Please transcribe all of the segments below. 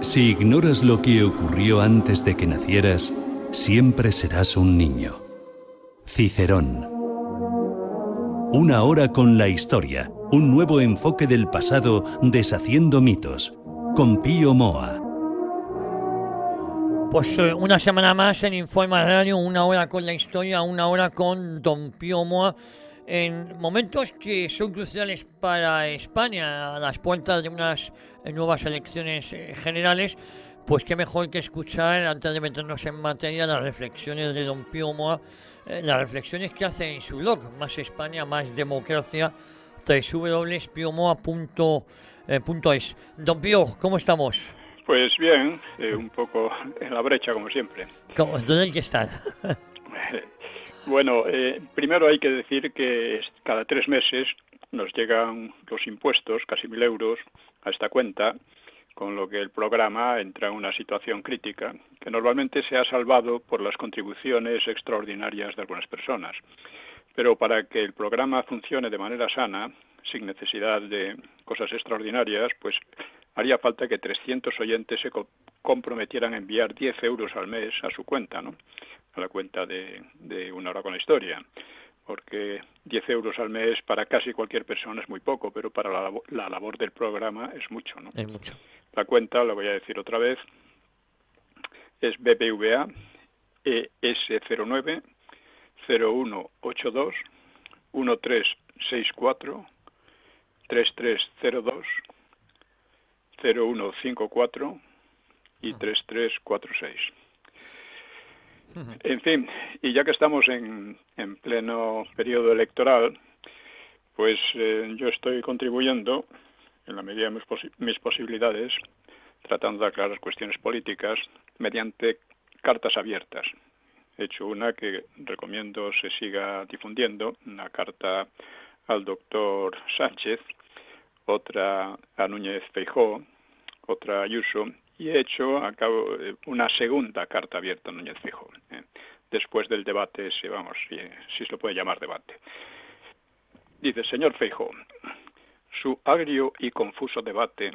Si ignoras lo que ocurrió antes de que nacieras, siempre serás un niño. Cicerón. Una hora con la historia, un nuevo enfoque del pasado deshaciendo mitos, con Pío Moa. Pues eh, una semana más en Informa Radio, una hora con la historia, una hora con Don Pío Moa, en momentos que son cruciales para España, a las puertas de unas eh, nuevas elecciones eh, generales, pues qué mejor que escuchar, antes de meternos en materia, las reflexiones de Don Pío Moa, las reflexiones que hace en su blog, Más España, Más Democracia, www.piomoa.es. Don Pío, ¿cómo estamos? Pues bien, un poco en la brecha como siempre. ¿Dónde hay que estar? bueno, eh, primero hay que decir que cada tres meses nos llegan los impuestos, casi mil euros, a esta cuenta, con lo que el programa entra en una situación crítica, que normalmente se ha salvado por las contribuciones extraordinarias de algunas personas. Pero para que el programa funcione de manera sana, sin necesidad de cosas extraordinarias, pues haría falta que 300 oyentes se comprometieran a enviar 10 euros al mes a su cuenta, ¿no? A la cuenta de, Una Hora con la Historia, porque 10 euros al mes para casi cualquier persona es muy poco, pero para la, labor del programa es mucho. ¿no? Es mucho. La cuenta, lo voy a decir otra vez, es BBVA ES09 0182 1364 3302 0154 y 3346. En fin, y ya que estamos en, en pleno periodo electoral, pues eh, yo estoy contribuyendo, en la medida de mis, posibilidades, tratando de aclarar cuestiones políticas mediante cartas abiertas. He hecho una que recomiendo se siga difundiendo, una carta al doctor Sánchez, otra a Núñez Feijó, otra a Ayuso, y he hecho a cabo eh, una segunda carta abierta a Núñez Feijó, eh, después del debate, si, vamos, si, si se lo puede llamar debate. Dice, señor Feijó, su agrio y confuso debate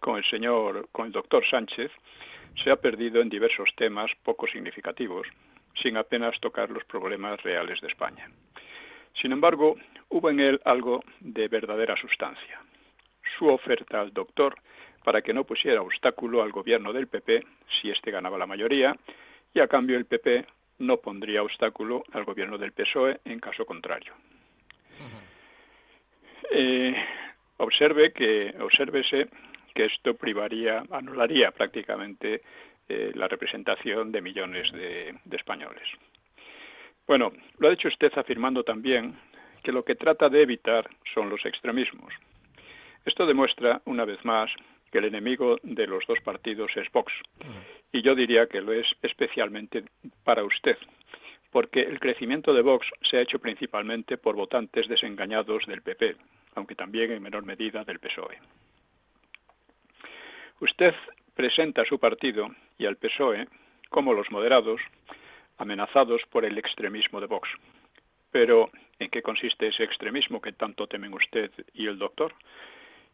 con el señor, con el doctor Sánchez, se ha perdido en diversos temas poco significativos, sin apenas tocar los problemas reales de España. Sin embargo, hubo en él algo de verdadera sustancia su oferta al doctor para que no pusiera obstáculo al gobierno del PP si éste ganaba la mayoría, y a cambio el PP no pondría obstáculo al gobierno del PSOE en caso contrario. Eh, observe que, obsérvese que esto privaría, anularía prácticamente eh, la representación de millones de españoles. Bueno, lo ha dicho usted afirmando también que lo que trata de evitar son los extremismos. Esto demuestra, una vez más, que el enemigo de los dos partidos es Vox. Y yo diría que lo es especialmente para usted, porque el crecimiento de Vox se ha hecho principalmente por votantes desengañados del PP, aunque también en menor medida del PSOE. Usted presenta a su partido y al PSOE como los moderados, amenazados por el extremismo de Vox. Pero, ¿en qué consiste ese extremismo que tanto temen usted y el doctor?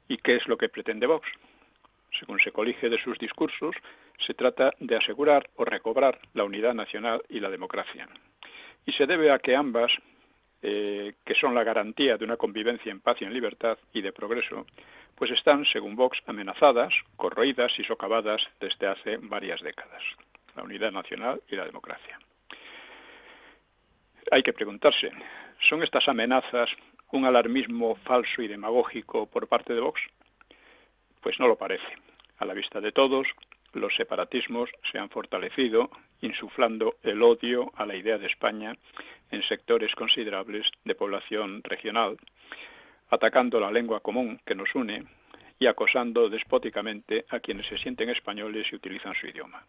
¿Y qué es lo que pretende Vox? Según se colige de sus discursos, se trata de asegurar o recobrar la unidad nacional y la democracia. Y se debe a que ambas, eh, que son la garantía de una convivencia en paz y en libertad y de progreso, pues están, según Vox, amenazadas, corroídas y socavadas desde hace varias décadas. La unidad nacional y la democracia. Hay que preguntarse, ¿son estas amenazas un alarmismo falso y demagógico por parte de Vox? Pues no lo parece. A la vista de todos, los separatismos se han fortalecido, insuflando el odio a la idea de España en sectores considerables de población regional, atacando la lengua común que nos une y acosando despóticamente a quienes se sienten españoles y utilizan su idioma.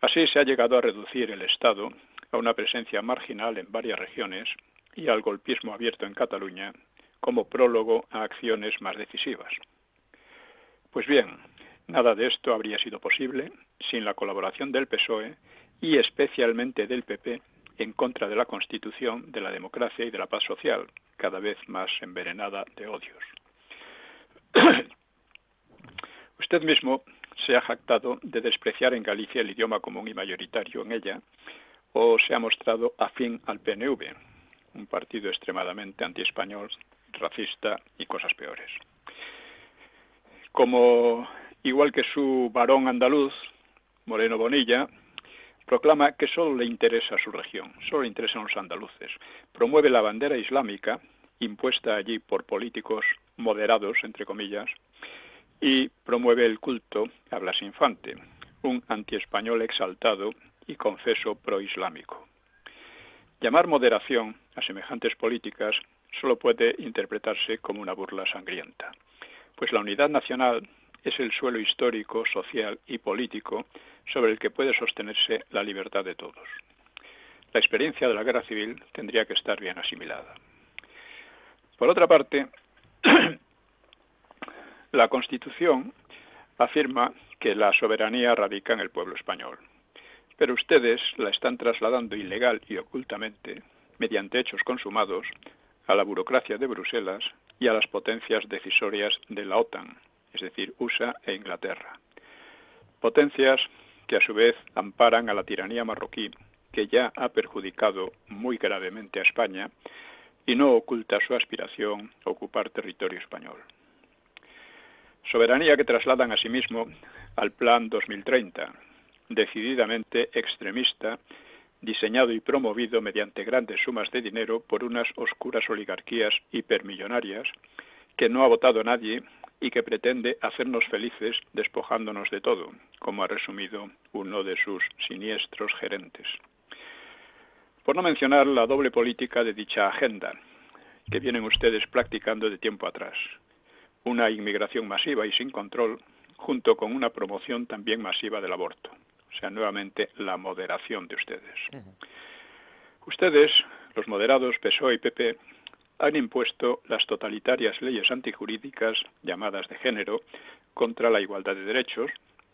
Así se ha llegado a reducir el Estado a una presencia marginal en varias regiones y al golpismo abierto en Cataluña como prólogo a acciones más decisivas. Pues bien, nada de esto habría sido posible sin la colaboración del PSOE y especialmente del PP en contra de la Constitución, de la democracia y de la paz social, cada vez más envenenada de odios. Usted mismo se ha jactado de despreciar en Galicia el idioma común y mayoritario en ella, o se ha mostrado afín al PNV, un partido extremadamente antiespañol, racista y cosas peores. Como, igual que su varón andaluz, Moreno Bonilla, proclama que solo le interesa su región, solo le interesan los andaluces, promueve la bandera islámica impuesta allí por políticos moderados, entre comillas, y promueve el culto a Blas Infante, un antiespañol exaltado y confeso proislámico. Llamar moderación a semejantes políticas solo puede interpretarse como una burla sangrienta, pues la unidad nacional es el suelo histórico, social y político sobre el que puede sostenerse la libertad de todos. La experiencia de la guerra civil tendría que estar bien asimilada. Por otra parte, la Constitución afirma que la soberanía radica en el pueblo español, pero ustedes la están trasladando ilegal y ocultamente, mediante hechos consumados, a la burocracia de Bruselas y a las potencias decisorias de la OTAN, es decir, USA e Inglaterra. Potencias que a su vez amparan a la tiranía marroquí, que ya ha perjudicado muy gravemente a España y no oculta su aspiración a ocupar territorio español. Soberanía que trasladan asimismo al Plan 2030, decididamente extremista, diseñado y promovido mediante grandes sumas de dinero por unas oscuras oligarquías hipermillonarias que no ha votado nadie y que pretende hacernos felices despojándonos de todo, como ha resumido uno de sus siniestros gerentes. Por no mencionar la doble política de dicha agenda, que vienen ustedes practicando de tiempo atrás. Una inmigración masiva y sin control, junto con una promoción también masiva del aborto. O sea, nuevamente la moderación de ustedes. Ustedes, los moderados PSOE y PP, han impuesto las totalitarias leyes antijurídicas llamadas de género contra la igualdad de derechos,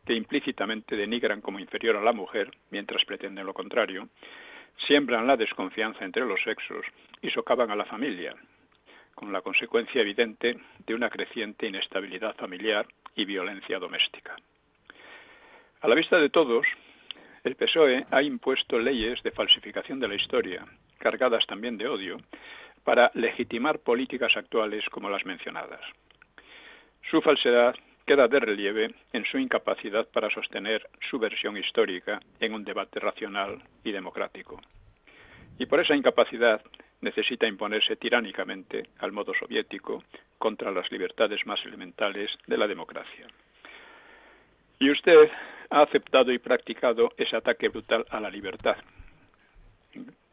que implícitamente denigran como inferior a la mujer, mientras pretenden lo contrario, siembran la desconfianza entre los sexos y socavan a la familia, con la consecuencia evidente de una creciente inestabilidad familiar y violencia doméstica. A la vista de todos, el PSOE ha impuesto leyes de falsificación de la historia, cargadas también de odio, para legitimar políticas actuales como las mencionadas. Su falsedad queda de relieve en su incapacidad para sostener su versión histórica en un debate racional y democrático. Y por esa incapacidad necesita imponerse tiránicamente al modo soviético contra las libertades más elementales de la democracia. Y usted ha aceptado y practicado ese ataque brutal a la libertad,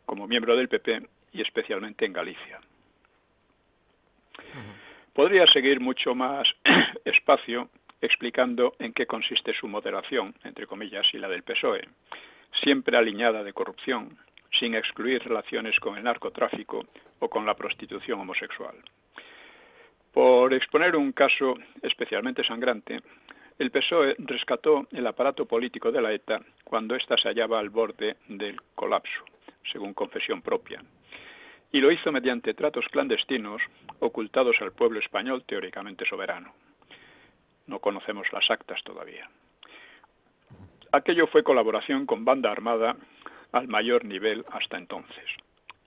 como miembro del PP y especialmente en Galicia. Podría seguir mucho más espacio explicando en qué consiste su moderación, entre comillas, y la del PSOE, siempre alineada de corrupción, sin excluir relaciones con el narcotráfico o con la prostitución homosexual. Por exponer un caso especialmente sangrante, el PSOE rescató el aparato político de la ETA cuando ésta se hallaba al borde del colapso, según confesión propia, y lo hizo mediante tratos clandestinos ocultados al pueblo español teóricamente soberano. No conocemos las actas todavía. Aquello fue colaboración con banda armada al mayor nivel hasta entonces.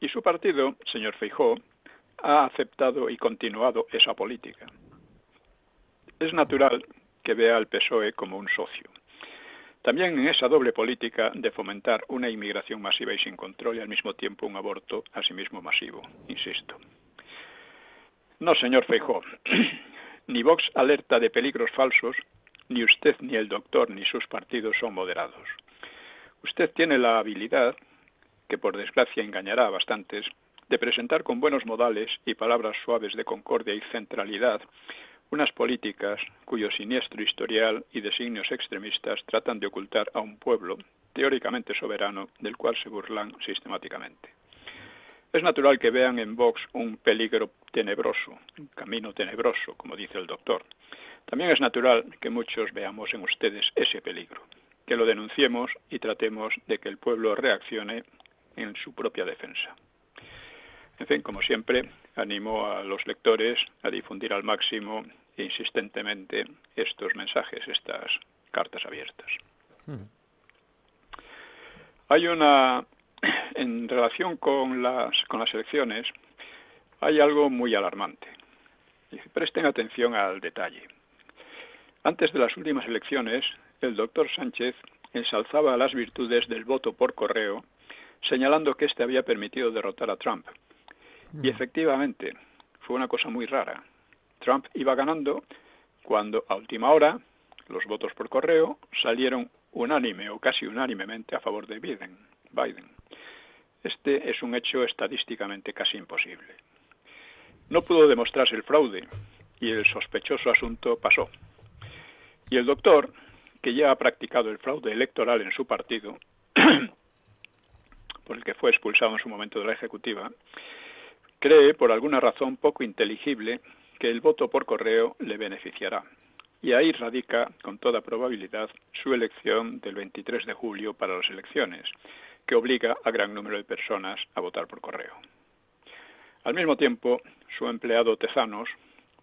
Y su partido, señor Feijó, ha aceptado y continuado esa política. Es natural que vea al PSOE como un socio, también en esa doble política de fomentar una inmigración masiva y sin control y al mismo tiempo un aborto asimismo masivo, insisto. No, señor Feijó, ni Vox alerta de peligros falsos, ni usted, ni el doctor, ni sus partidos son moderados. Usted tiene la habilidad, que por desgracia engañará a bastantes, de presentar con buenos modales y palabras suaves de concordia y centralidad unas políticas cuyo siniestro historial y designios extremistas tratan de ocultar a un pueblo teóricamente soberano del cual se burlan sistemáticamente. Es natural que vean en Vox un peligro tenebroso, un camino tenebroso, como dice el doctor. También es natural que muchos veamos en ustedes ese peligro, que lo denunciemos y tratemos de que el pueblo reaccione en su propia defensa. En fin, como siempre, animo a los lectores a difundir al máximo e insistentemente estos mensajes, estas cartas abiertas. Hay una, en relación con las, con las elecciones, hay algo muy alarmante. Presten atención al detalle. Antes de las últimas elecciones, el doctor Sánchez ensalzaba las virtudes del voto por correo, señalando que éste había permitido derrotar a Trump. Y efectivamente, fue una cosa muy rara. Trump iba ganando cuando a última hora los votos por correo salieron unánime o casi unánimemente a favor de Biden. Biden. Este es un hecho estadísticamente casi imposible. No pudo demostrarse el fraude y el sospechoso asunto pasó. Y el doctor, que ya ha practicado el fraude electoral en su partido, por el que fue expulsado en su momento de la Ejecutiva, cree, por alguna razón poco inteligible, que el voto por correo le beneficiará. Y ahí radica, con toda probabilidad, su elección del 23 de julio para las elecciones, que obliga a gran número de personas a votar por correo. Al mismo tiempo, su empleado Tezanos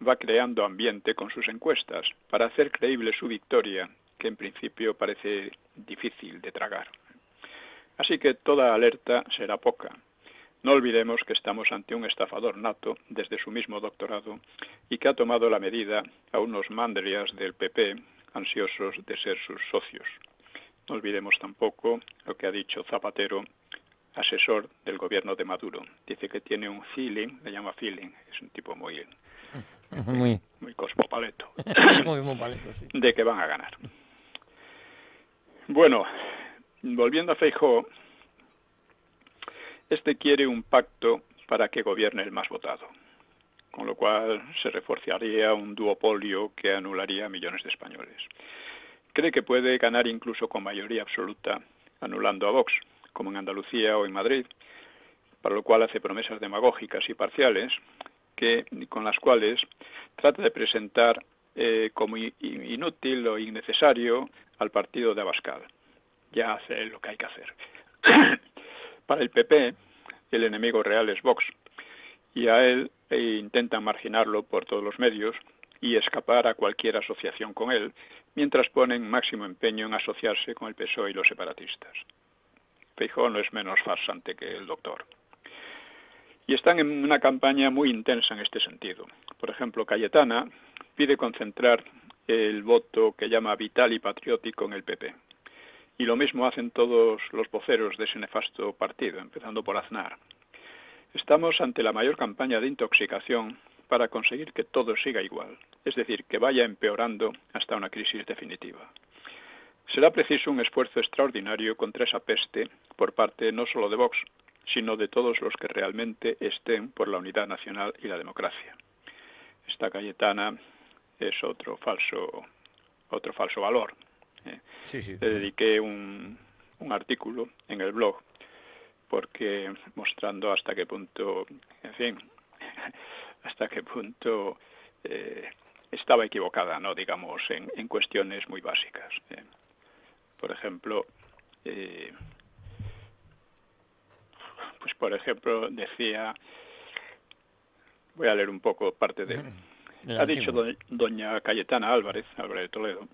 va creando ambiente con sus encuestas para hacer creíble su victoria, que en principio parece difícil de tragar. Así que toda alerta será poca, no olvidemos que estamos ante un estafador nato desde su mismo doctorado y que ha tomado la medida a unos mandrias del PP ansiosos de ser sus socios. No olvidemos tampoco lo que ha dicho Zapatero, asesor del gobierno de Maduro. Dice que tiene un feeling, le llama feeling, es un tipo muy muy, muy cosmopaleto, de que van a ganar. Bueno, volviendo a Feijóo, este quiere un pacto para que gobierne el más votado, con lo cual se reforzaría un duopolio que anularía a millones de españoles. Cree que puede ganar incluso con mayoría absoluta, anulando a Vox, como en Andalucía o en Madrid, para lo cual hace promesas demagógicas y parciales, que, con las cuales trata de presentar eh, como inútil o innecesario al partido de Abascal. Ya hace lo que hay que hacer. Para el PP, el enemigo real es Vox, y a él e intentan marginarlo por todos los medios y escapar a cualquier asociación con él, mientras ponen máximo empeño en asociarse con el PSOE y los separatistas. Feijóo no es menos farsante que el doctor. Y están en una campaña muy intensa en este sentido. Por ejemplo, Cayetana pide concentrar el voto que llama vital y patriótico en el PP. Y lo mismo hacen todos los voceros de ese nefasto partido, empezando por Aznar. Estamos ante la mayor campaña de intoxicación para conseguir que todo siga igual, es decir, que vaya empeorando hasta una crisis definitiva. Será preciso un esfuerzo extraordinario contra esa peste por parte no solo de Vox, sino de todos los que realmente estén por la unidad nacional y la democracia. Esta Cayetana es otro falso, otro falso valor, le dediqué un, artículo en el blog porque mostrando hasta qué punto, en fin, hasta qué punto eh, estaba equivocada, no digamos, en, cuestiones muy básicas. Eh. Por ejemplo, eh, pues por ejemplo decía, voy a leer un poco parte de, ha dicho doña Cayetana Álvarez, Álvarez de Toledo,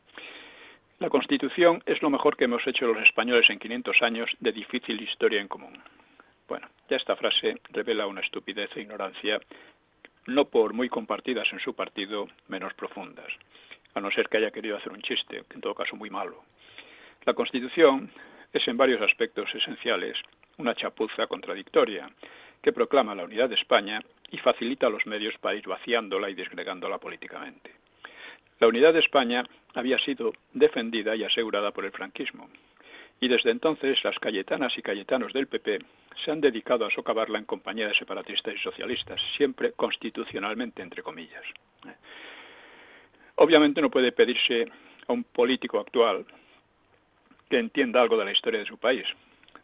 la Constitución es lo mejor que hemos hecho los españoles en 500 años de difícil historia en común. Bueno, ya esta frase revela una estupidez e ignorancia, no por muy compartidas en su partido, menos profundas, a no ser que haya querido hacer un chiste, en todo caso muy malo. La Constitución es en varios aspectos esenciales una chapuza contradictoria que proclama la unidad de España y facilita los medios para vaciándola y desgregándola políticamente. La unidad de España había sido defendida y asegurada por el franquismo, y desde entonces las cayetanas y cayetanos del PP se han dedicado a socavarla en compañía de separatistas y socialistas, siempre constitucionalmente, entre comillas. Obviamente no puede pedirse a un político actual que entienda algo de la historia de su país,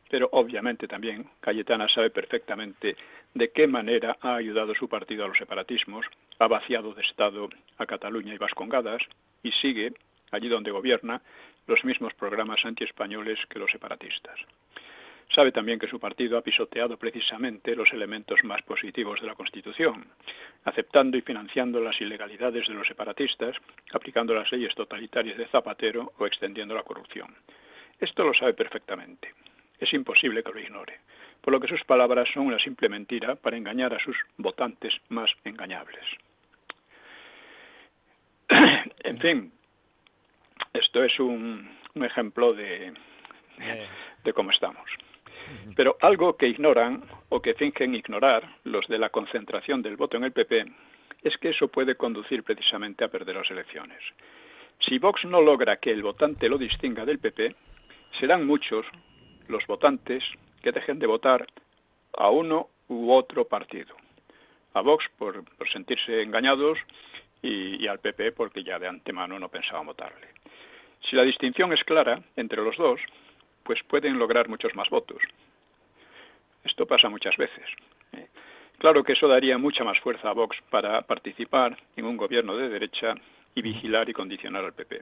pero obviamente también Cayetana sabe perfectamente de qué manera ha ayudado su partido a los separatismos, ha vaciado de Estado a Cataluña y Vascongadas y sigue, allí donde gobierna, los mismos programas antiespañoles que los separatistas. sabe también que su partido ha pisoteado precisamente los elementos más positivos de la Constitución, aceptando y financiando las ilegalidades de los separatistas, aplicando las leyes totalitarias de Zapatero o extendiendo la corrupción. Esto lo sabe perfectamente. Es imposible que lo ignore, por lo que sus palabras son una simple mentira para engañar a sus votantes más engañables. en fin, esto es un, ejemplo de, de cómo estamos. Pero algo que ignoran o que fingen ignorar los de la concentración del voto en el PP es que eso puede conducir precisamente a perder las elecciones. Si Vox no logra que el votante lo distinga del PP, serán muchos los votantes que dejen de votar a uno u otro partido. A Vox por, sentirse engañados y, al PP porque ya de antemano no pensaban votarle. Si la distinción es clara entre los dos, pues pueden lograr muchos más votos. Esto pasa muchas veces. ¿eh? Claro que eso daría mucha más fuerza a Vox para participar en un gobierno de derecha y vigilar y condicionar al PP.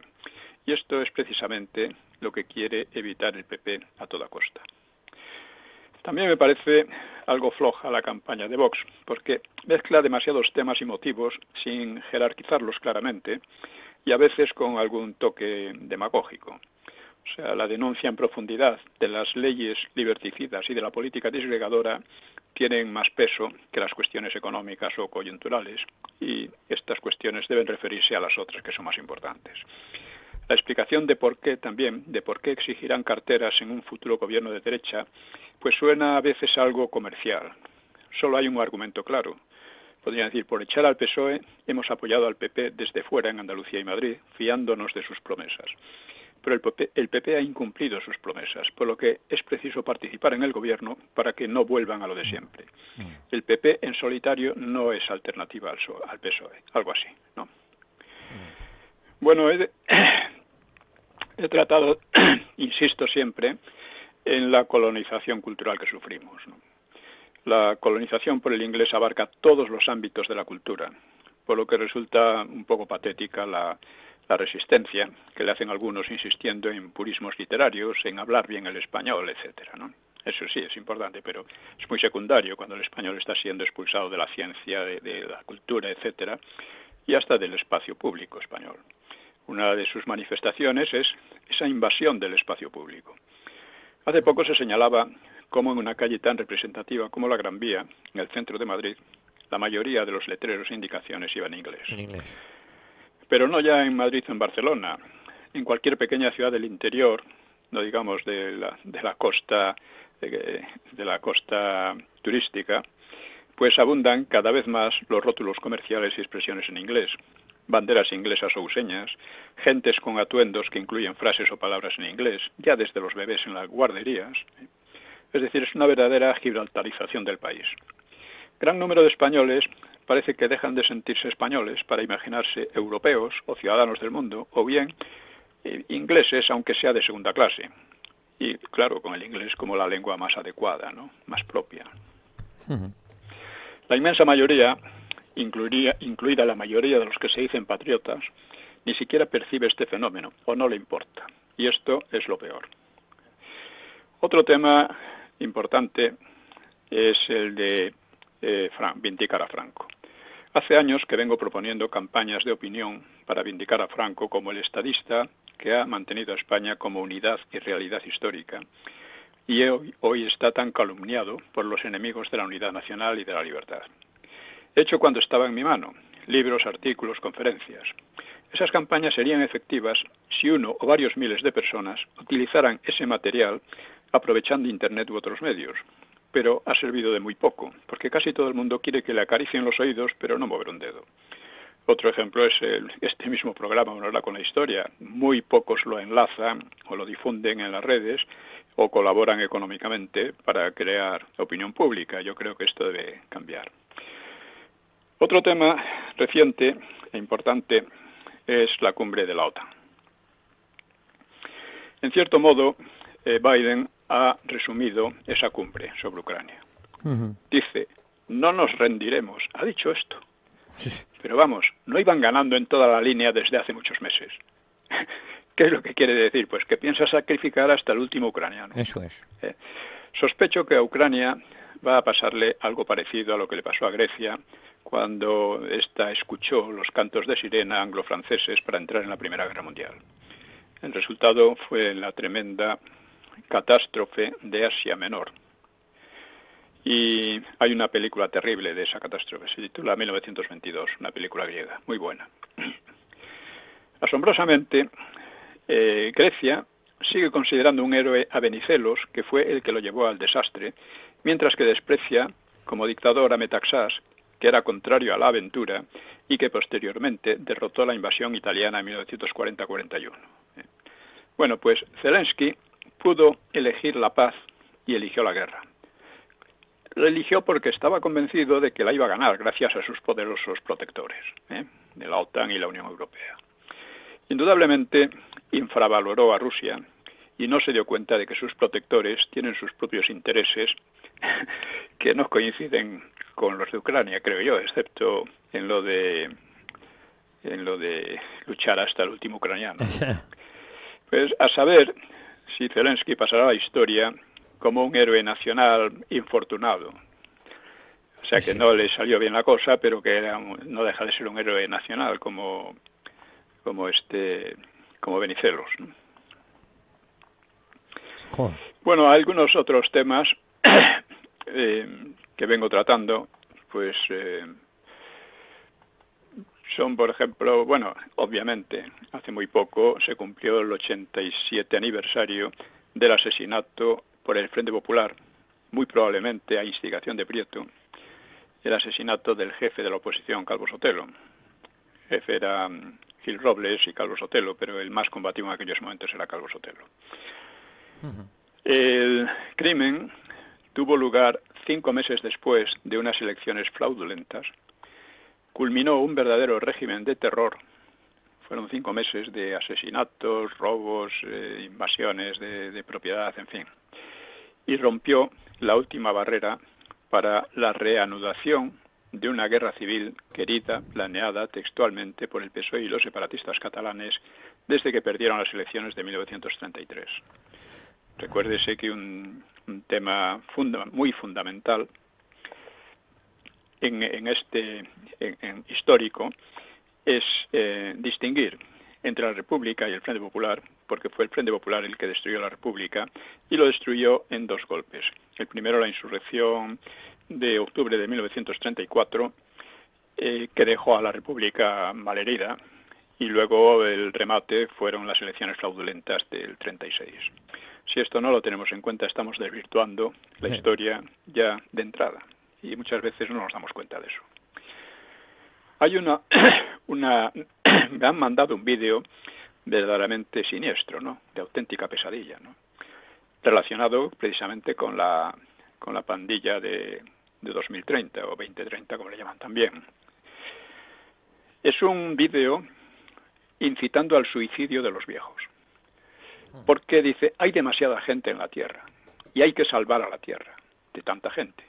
Y esto es precisamente lo que quiere evitar el PP a toda costa. También me parece algo floja la campaña de Vox, porque mezcla demasiados temas y motivos sin jerarquizarlos claramente y a veces con algún toque demagógico. O sea, la denuncia en profundidad de las leyes liberticidas y de la política disgregadora tienen más peso que las cuestiones económicas o coyunturales y estas cuestiones deben referirse a las otras que son más importantes. La explicación de por qué también, de por qué exigirán carteras en un futuro gobierno de derecha, pues suena a veces algo comercial. Solo hay un argumento claro. Podrían decir, por echar al PSOE hemos apoyado al PP desde fuera en Andalucía y Madrid, fiándonos de sus promesas pero el PP, ha incumplido sus promesas, por lo que es preciso participar en el gobierno para que no vuelvan a lo de siempre. Mm. El PP en solitario no es alternativa al, PSOE, algo así, ¿no? Mm. Bueno, he, he tratado, insisto siempre, en la colonización cultural que sufrimos. La colonización por el inglés abarca todos los ámbitos de la cultura, por lo que resulta un poco patética la resistencia que le hacen algunos insistiendo en purismos literarios, en hablar bien el español, etcétera, ¿no? Eso sí es importante, pero es muy secundario cuando el español está siendo expulsado de la ciencia, de, la cultura, etcétera, y hasta del espacio público español. Una de sus manifestaciones es esa invasión del espacio público. Hace poco se señalaba cómo en una calle tan representativa como la Gran Vía, en el centro de Madrid, la mayoría de los letreros e indicaciones iban en inglés. En inglés. Pero no ya en Madrid o en Barcelona, en cualquier pequeña ciudad del interior, no digamos de la, de la costa de, la costa turística, pues abundan cada vez más los rótulos comerciales y expresiones en inglés, banderas inglesas o useñas, gentes con atuendos que incluyen frases o palabras en inglés, ya desde los bebés en las guarderías. Es decir, es una verdadera gibraltarización del país. Gran número de españoles parece que dejan de sentirse españoles para imaginarse europeos o ciudadanos del mundo, o bien eh, ingleses, aunque sea de segunda clase. Y claro, con el inglés como la lengua más adecuada, ¿no? más propia. La inmensa mayoría, incluiría, incluida la mayoría de los que se dicen patriotas, ni siquiera percibe este fenómeno o no le importa. Y esto es lo peor. Otro tema importante es el de eh, vindicar a Franco. Hace años que vengo proponiendo campañas de opinión para vindicar a Franco como el estadista que ha mantenido a España como unidad y realidad histórica y hoy, está tan calumniado por los enemigos de la unidad nacional y de la libertad. Hecho cuando estaba en mi mano, libros, artículos, conferencias. Esas campañas serían efectivas si uno o varios miles de personas utilizaran ese material aprovechando Internet u otros medios, pero ha servido de muy poco, porque casi todo el mundo quiere que le acaricien los oídos, pero no mover un dedo. Otro ejemplo es este mismo programa, Una hora con la historia. Muy pocos lo enlazan o lo difunden en las redes o colaboran económicamente para crear opinión pública. Yo creo que esto debe cambiar. Otro tema reciente e importante es la cumbre de la OTAN. En cierto modo, eh, Biden ha resumido esa cumbre sobre Ucrania. Dice, no nos rendiremos. Ha dicho esto. Pero vamos, no iban ganando en toda la línea desde hace muchos meses. ¿Qué es lo que quiere decir? Pues que piensa sacrificar hasta el último ucraniano. Eso es. Eh, Sospecho que a Ucrania va a pasarle algo parecido a lo que le pasó a Grecia cuando ésta escuchó los cantos de sirena anglo-franceses para entrar en la Primera Guerra Mundial. El resultado fue la tremenda catástrofe de Asia Menor. Y hay una película terrible de esa catástrofe, se titula 1922, una película griega, muy buena. Asombrosamente, eh, Grecia sigue considerando un héroe a Benicelos, que fue el que lo llevó al desastre, mientras que desprecia como dictador a Metaxás, que era contrario a la aventura y que posteriormente derrotó la invasión italiana en 1940-41. Bueno, pues Zelensky pudo elegir la paz y eligió la guerra. La eligió porque estaba convencido de que la iba a ganar gracias a sus poderosos protectores, ¿eh? de la OTAN y la Unión Europea. Indudablemente infravaloró a Rusia y no se dio cuenta de que sus protectores tienen sus propios intereses que no coinciden con los de Ucrania, creo yo, excepto en lo de en lo de luchar hasta el último ucraniano. Pues a saber si Zelensky pasará a la historia como un héroe nacional infortunado. O sea que no le salió bien la cosa, pero que no deja de ser un héroe nacional como, como este como Benicelos. Bueno, algunos otros temas eh, que vengo tratando, pues eh, son, por ejemplo, bueno, obviamente, hace muy poco se cumplió el 87 aniversario del asesinato por el Frente Popular, muy probablemente a instigación de Prieto, el asesinato del jefe de la oposición, Calvo Sotelo. El jefe era mm, Gil Robles y Calvo Sotelo, pero el más combativo en aquellos momentos era Calvo Sotelo. El crimen tuvo lugar cinco meses después de unas elecciones fraudulentas culminó un verdadero régimen de terror. Fueron cinco meses de asesinatos, robos, eh, invasiones de, propiedad, en fin. Y rompió la última barrera para la reanudación de una guerra civil querida, planeada textualmente por el PSOE y los separatistas catalanes desde que perdieron las elecciones de 1933. Recuérdese que un, tema muy fundamental en, este histórico es eh, distinguir entre la República y el Frente Popular, porque fue el Frente Popular el que destruyó la República y lo destruyó en dos golpes. El primero, la insurrección de octubre de 1934, eh, que dejó a la República malherida, y luego el remate fueron las elecciones fraudulentas del 36. Si esto no lo tenemos en cuenta, estamos desvirtuando la historia ya de entrada y muchas veces no nos damos cuenta de eso. Hay una, una me han mandado un vídeo verdaderamente siniestro, ¿no? De auténtica pesadilla, ¿no? Relacionado precisamente con la, con la pandilla de, de 2030 o 2030, como le llaman también. Es un vídeo incitando al suicidio de los viejos. Porque dice, hay demasiada gente en la Tierra y hay que salvar a la Tierra de tanta gente.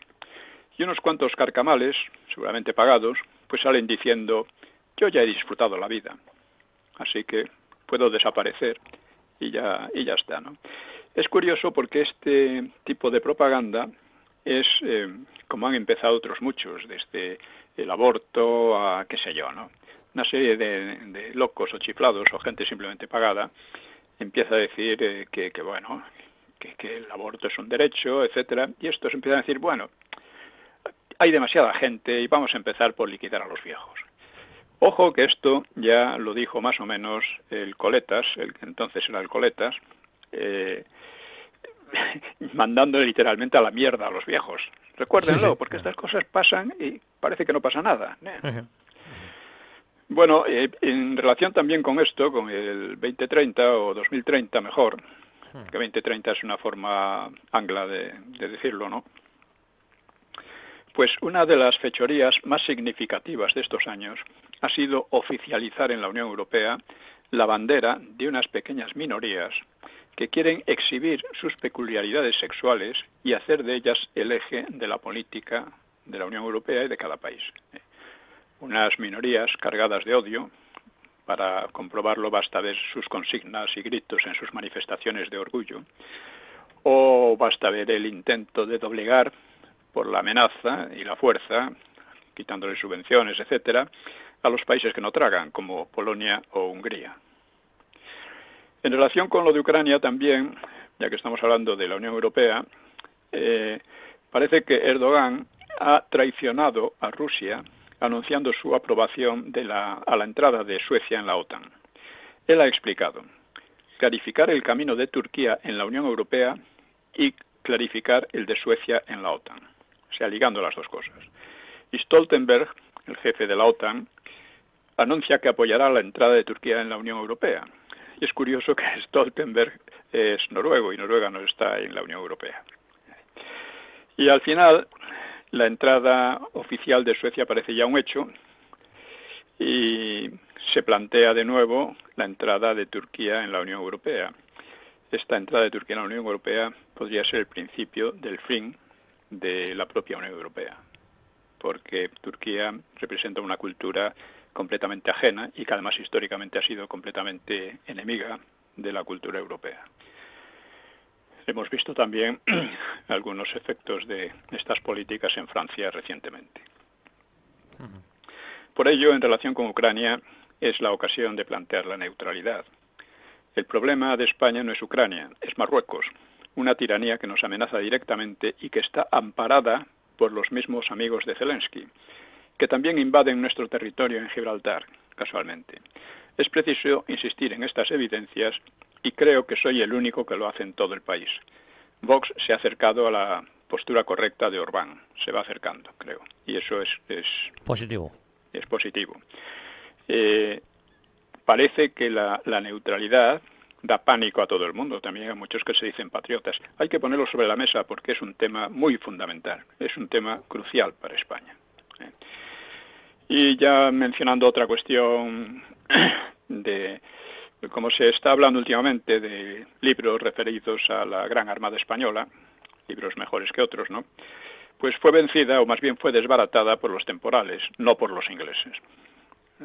Y unos cuantos carcamales, seguramente pagados, pues salen diciendo, yo ya he disfrutado la vida, así que puedo desaparecer y ya, y ya está. ¿no? Es curioso porque este tipo de propaganda es, eh, como han empezado otros muchos, desde el aborto a qué sé yo, ¿no? Una serie de, locos o chiflados o gente simplemente pagada empieza a decir eh, que, bueno, que, que, el aborto es un derecho, etcétera, y estos empiezan a decir, bueno, hay demasiada gente y vamos a empezar por liquidar a los viejos. Ojo que esto ya lo dijo más o menos el Coletas, el que entonces era el Coletas, eh, mandando literalmente a la mierda a los viejos. Recuérdenlo, porque estas cosas pasan y parece que no pasa nada. ¿eh? Bueno, eh, en relación también con esto, con el 2030 o 2030 mejor, que 2030 es una forma angla de decirlo, ¿no? Pues una de las fechorías más significativas de estos años ha sido oficializar en la Unión Europea la bandera de unas pequeñas minorías que quieren exhibir sus peculiaridades sexuales y hacer de ellas el eje de la política de la Unión Europea y de cada país. Unas minorías cargadas de odio, para comprobarlo basta ver sus consignas y gritos en sus manifestaciones de orgullo, o basta ver el intento de doblegar por la amenaza y la fuerza, quitándole subvenciones, etcétera, a los países que no tragan, como Polonia o Hungría. En relación con lo de Ucrania también, ya que estamos hablando de la Unión Europea, eh, parece que Erdogan ha traicionado a Rusia anunciando su aprobación a la entrada de Suecia en la OTAN. Él ha explicado, clarificar el camino de Turquía en la Unión Europea y clarificar el de Suecia en la OTAN, o sea, ligando las dos cosas. Y Stoltenberg, el jefe de la OTAN, anuncia que apoyará la entrada de Turquía en la Unión Europea. Y es curioso que Stoltenberg es noruego y Noruega no está en la Unión Europea. Y al final, la entrada oficial de Suecia parece ya un hecho y se plantea de nuevo la entrada de Turquía en la Unión Europea. Esta entrada de Turquía en la Unión Europea podría ser el principio del fin de la propia Unión Europea, porque Turquía representa una cultura completamente ajena y que además históricamente ha sido completamente enemiga de la cultura europea. Hemos visto también algunos efectos de estas políticas en Francia recientemente. Por ello, en relación con Ucrania, es la ocasión de plantear la neutralidad. El problema de España no es Ucrania, es Marruecos, una tiranía que nos amenaza directamente y que está amparada por los mismos amigos de Zelensky, que también invaden nuestro territorio en Gibraltar, casualmente. Es preciso insistir en estas evidencias y creo que soy el único que lo hace en todo el país. Vox se ha acercado a la postura correcta de Orbán, se va acercando, creo, y eso es, positivo. Es positivo. Eh, parece que la, la neutralidad da pánico a todo el mundo, también a muchos que se dicen patriotas. Hay que ponerlo sobre la mesa porque es un tema muy fundamental, es un tema crucial para España. Y ya mencionando otra cuestión de como se está hablando últimamente de libros referidos a la Gran Armada Española, libros mejores que otros, ¿no? Pues fue vencida, o más bien fue desbaratada por los temporales, no por los ingleses.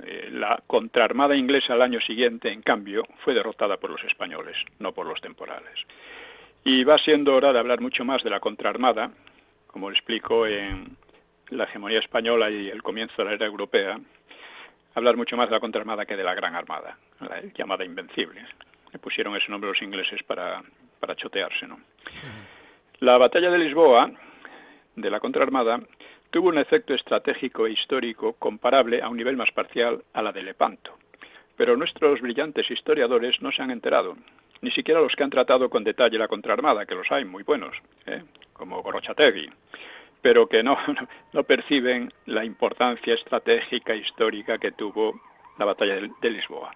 Eh, la contraarmada inglesa al año siguiente, en cambio, fue derrotada por los españoles, no por los temporales. Y va siendo hora de hablar mucho más de la contraarmada, como explico en la hegemonía española y el comienzo de la era europea, hablar mucho más de la contraarmada que de la Gran Armada, la llamada Invencible. Le pusieron ese nombre los ingleses para, para chotearse. ¿no? La batalla de Lisboa, de la contraarmada, tuvo un efecto estratégico e histórico comparable a un nivel más parcial a la de Lepanto. Pero nuestros brillantes historiadores no se han enterado, ni siquiera los que han tratado con detalle la contraarmada, que los hay muy buenos, ¿eh? como Gorochategui, pero que no, no perciben la importancia estratégica histórica que tuvo la batalla de, Lisboa.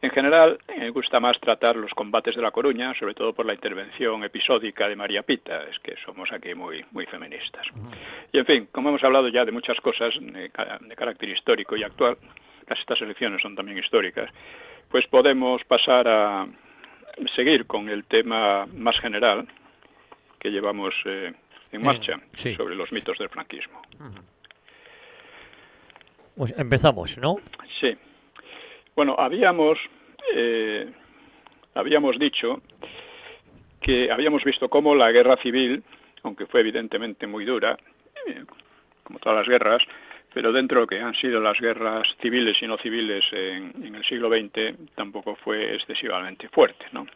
En general, me gusta más tratar los combates de La Coruña, sobre todo por la intervención episódica de María Pita, es que somos aquí muy, muy feministas. Y en fin, como hemos hablado ya de muchas cosas de, de carácter histórico y actual, casi estas elecciones son también históricas, pues podemos pasar a seguir con el tema más general que llevamos eh, en marcha sobre los mitos del franquismo. Pues empezamos, ¿no? Sí. Bueno, habíamos, eh, habíamos dicho que habíamos visto cómo la guerra civil, aunque fue evidentemente muy dura, eh, como todas las guerras, pero dentro de lo que han sido las guerras civiles y no civiles en, en el siglo XX, tampoco fue excesivamente fuerte, ¿no?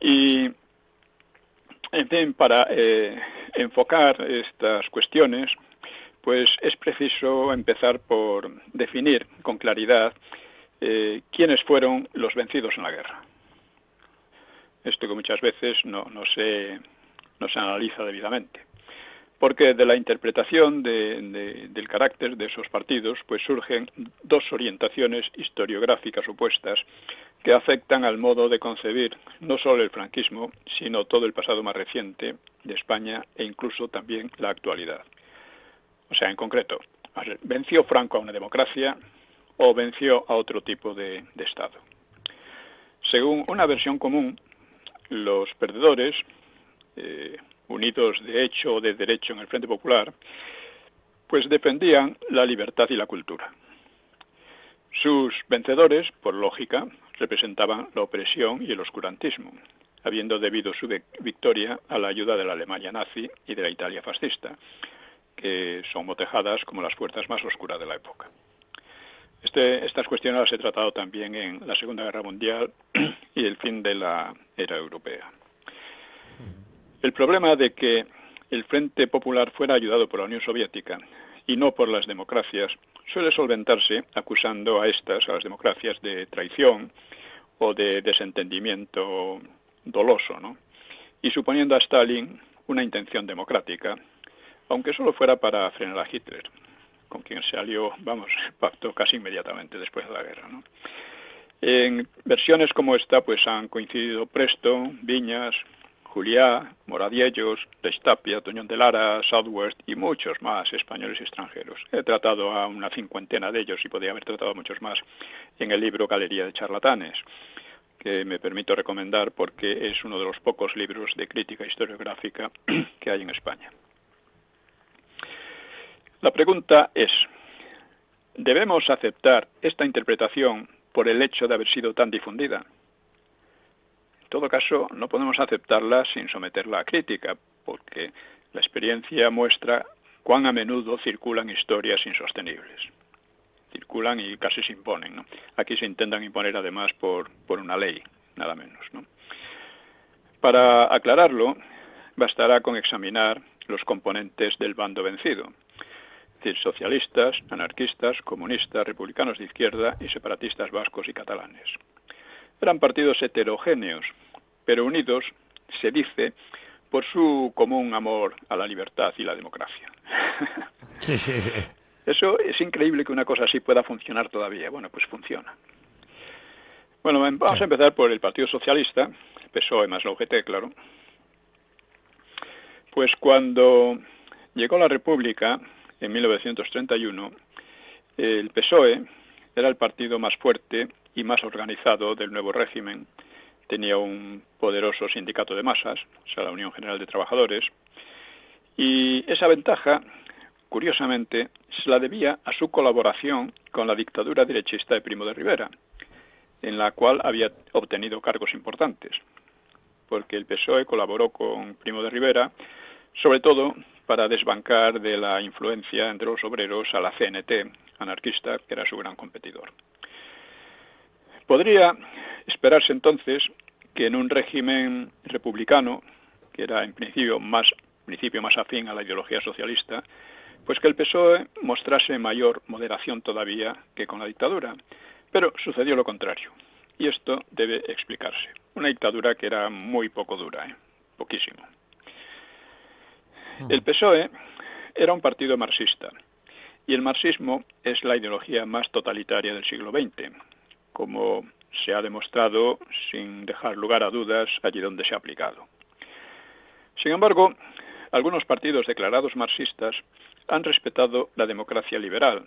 Y en fin, para eh, enfocar estas cuestiones, pues es preciso empezar por definir con claridad eh, quiénes fueron los vencidos en la guerra. Esto que muchas veces no, se, no se analiza debidamente. Porque de la interpretación del carácter de esos partidos, pues surgen dos orientaciones historiográficas opuestas que afectan al modo de concebir no solo el franquismo, sino todo el pasado más reciente de España e incluso también la actualidad. O sea, en concreto, ¿venció Franco a una democracia o venció a otro tipo de, Estado? Según una versión común, los perdedores, eh, unidos de hecho o de derecho en el Frente Popular, pues defendían la libertad y la cultura. Sus vencedores, por lógica, representaban la opresión y el oscurantismo. habiendo debido su victoria a la ayuda de la Alemania nazi y de la Italia fascista, que son motejadas como las fuerzas más oscuras de la época. Este, estas cuestiones las he tratado también en la Segunda Guerra Mundial y el fin de la era europea. El problema de que el Frente Popular fuera ayudado por la Unión Soviética y no por las democracias suele solventarse acusando a estas, a las democracias, de traición o de desentendimiento doloso, ¿no? Y suponiendo a Stalin una intención democrática, aunque solo fuera para frenar a Hitler, con quien se alió, vamos, pactó casi inmediatamente después de la guerra, ¿no? En versiones como esta, pues han coincidido Presto, Viñas, Juliá, Moradiellos, Destapia, Toñón de Lara, Southwest y muchos más españoles y extranjeros. He tratado a una cincuentena de ellos y podría haber tratado a muchos más en el libro Galería de Charlatanes, que me permito recomendar porque es uno de los pocos libros de crítica historiográfica que hay en España. La pregunta es, ¿debemos aceptar esta interpretación por el hecho de haber sido tan difundida? Todo caso, no podemos aceptarla sin someterla a crítica, porque la experiencia muestra cuán a menudo circulan historias insostenibles. Circulan y casi se imponen. Aquí se intentan imponer además por, por una ley, nada menos. Para aclararlo, bastará con examinar los componentes del bando vencido, es decir, socialistas, anarquistas, comunistas, republicanos de izquierda y separatistas vascos y catalanes. Eran partidos heterogéneos, pero unidos, se dice, por su común amor a la libertad y la democracia. Eso es increíble que una cosa así pueda funcionar todavía. Bueno, pues funciona. Bueno, vamos a empezar por el Partido Socialista, PSOE más la UGT, claro. Pues cuando llegó la República, en 1931, el PSOE era el partido más fuerte y más organizado del nuevo régimen. Tenía un poderoso sindicato de masas, o sea, la Unión General de Trabajadores, y esa ventaja, curiosamente, se la debía a su colaboración con la dictadura derechista de Primo de Rivera, en la cual había obtenido cargos importantes, porque el PSOE colaboró con Primo de Rivera, sobre todo para desbancar de la influencia entre los obreros a la CNT anarquista, que era su gran competidor. Podría esperarse entonces que en un régimen republicano, que era en principio más, principio más afín a la ideología socialista, pues que el PSOE mostrase mayor moderación todavía que con la dictadura. Pero sucedió lo contrario, y esto debe explicarse. Una dictadura que era muy poco dura, ¿eh? poquísimo. El PSOE era un partido marxista y el marxismo es la ideología más totalitaria del siglo XX, como se ha demostrado sin dejar lugar a dudas allí donde se ha aplicado. Sin embargo, algunos partidos declarados marxistas han respetado la democracia liberal,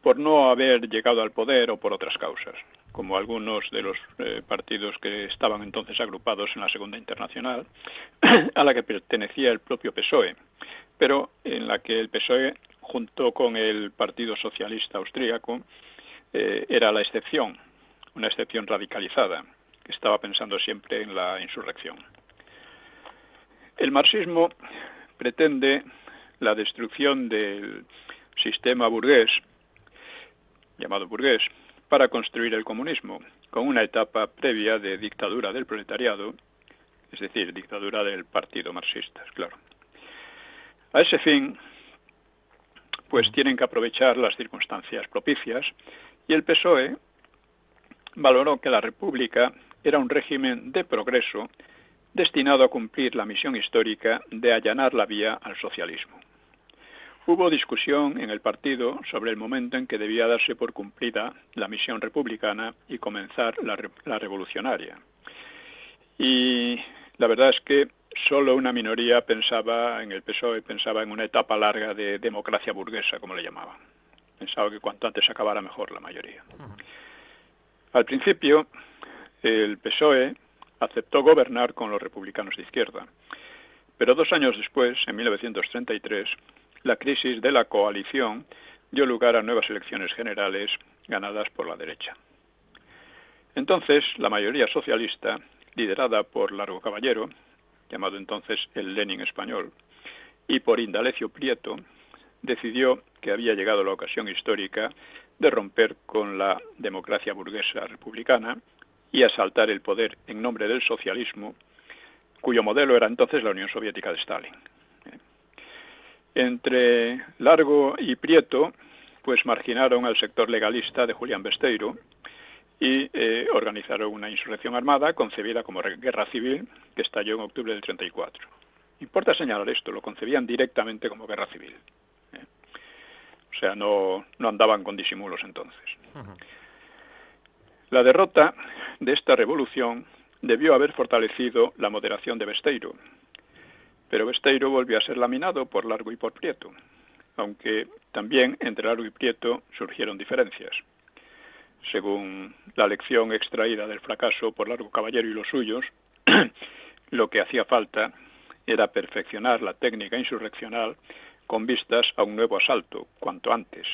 por no haber llegado al poder o por otras causas, como algunos de los eh, partidos que estaban entonces agrupados en la Segunda Internacional, a la que pertenecía el propio PSOE, pero en la que el PSOE, junto con el Partido Socialista Austríaco, eh, era la excepción, una excepción radicalizada, que estaba pensando siempre en la insurrección. El marxismo pretende la destrucción del sistema burgués llamado burgués, para construir el comunismo, con una etapa previa de dictadura del proletariado, es decir, dictadura del partido marxista, claro. A ese fin, pues tienen que aprovechar las circunstancias propicias y el PSOE valoró que la República era un régimen de progreso destinado a cumplir la misión histórica de allanar la vía al socialismo. Hubo discusión en el partido sobre el momento en que debía darse por cumplida la misión republicana y comenzar la, revolucionaria. Y la verdad es que solo una minoría pensaba en el PSOE, pensaba en una etapa larga de democracia burguesa, como le llamaban. Pensaba que cuanto antes acabara mejor la mayoría. Al principio, el PSOE aceptó gobernar con los republicanos de izquierda, pero dos años después, en 1933, la crisis de la coalición dio lugar a nuevas elecciones generales ganadas por la derecha. Entonces, la mayoría socialista liderada por Largo Caballero, llamado entonces el Lenin español, y por Indalecio Prieto, decidió que había llegado la ocasión histórica de romper con la democracia burguesa republicana y asaltar el poder en nombre del socialismo, cuyo modelo era entonces la Unión Soviética de Stalin. Entre Largo y Prieto, pues marginaron al sector legalista de Julián Besteiro y eh, organizaron una insurrección armada concebida como guerra civil que estalló en octubre del 34. Importa señalar esto, lo concebían directamente como guerra civil. O sea, no, no, andaban con disimulos entonces. La derrota de esta revolución debió haber fortalecido la moderación de Besteiro, pero Besteiro volvió a ser laminado por Largo y por Prieto, aunque también entre Largo y Prieto surgieron diferencias. Según la lección extraída del fracaso por Largo Caballero y los suyos, lo que hacía falta era perfeccionar la técnica insurreccional con vistas a un nuevo asalto, cuanto antes,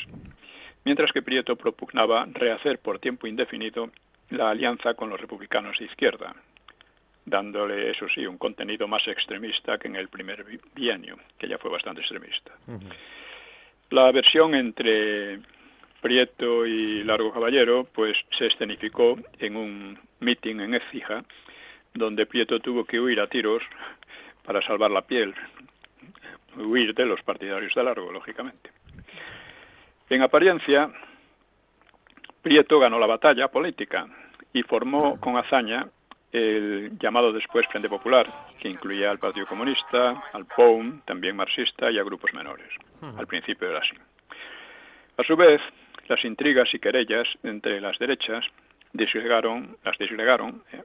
mientras que Prieto propugnaba rehacer por tiempo indefinido la alianza con los republicanos de izquierda, dándole, eso sí, un contenido más extremista que en el primer bienio, que ya fue bastante extremista. La versión entre Prieto y Largo Caballero, pues se escenificó en un meeting en Écija, donde Prieto tuvo que huir a tiros para salvar la piel, huir de los partidarios de Largo, lógicamente. En apariencia, Prieto ganó la batalla política y formó con hazaña el llamado después Frente Popular, que incluía al Partido Comunista, al POUM, también marxista, y a grupos menores. Al principio era así. A su vez, las intrigas y querellas entre las derechas disgregaron, las disgregaron, eh,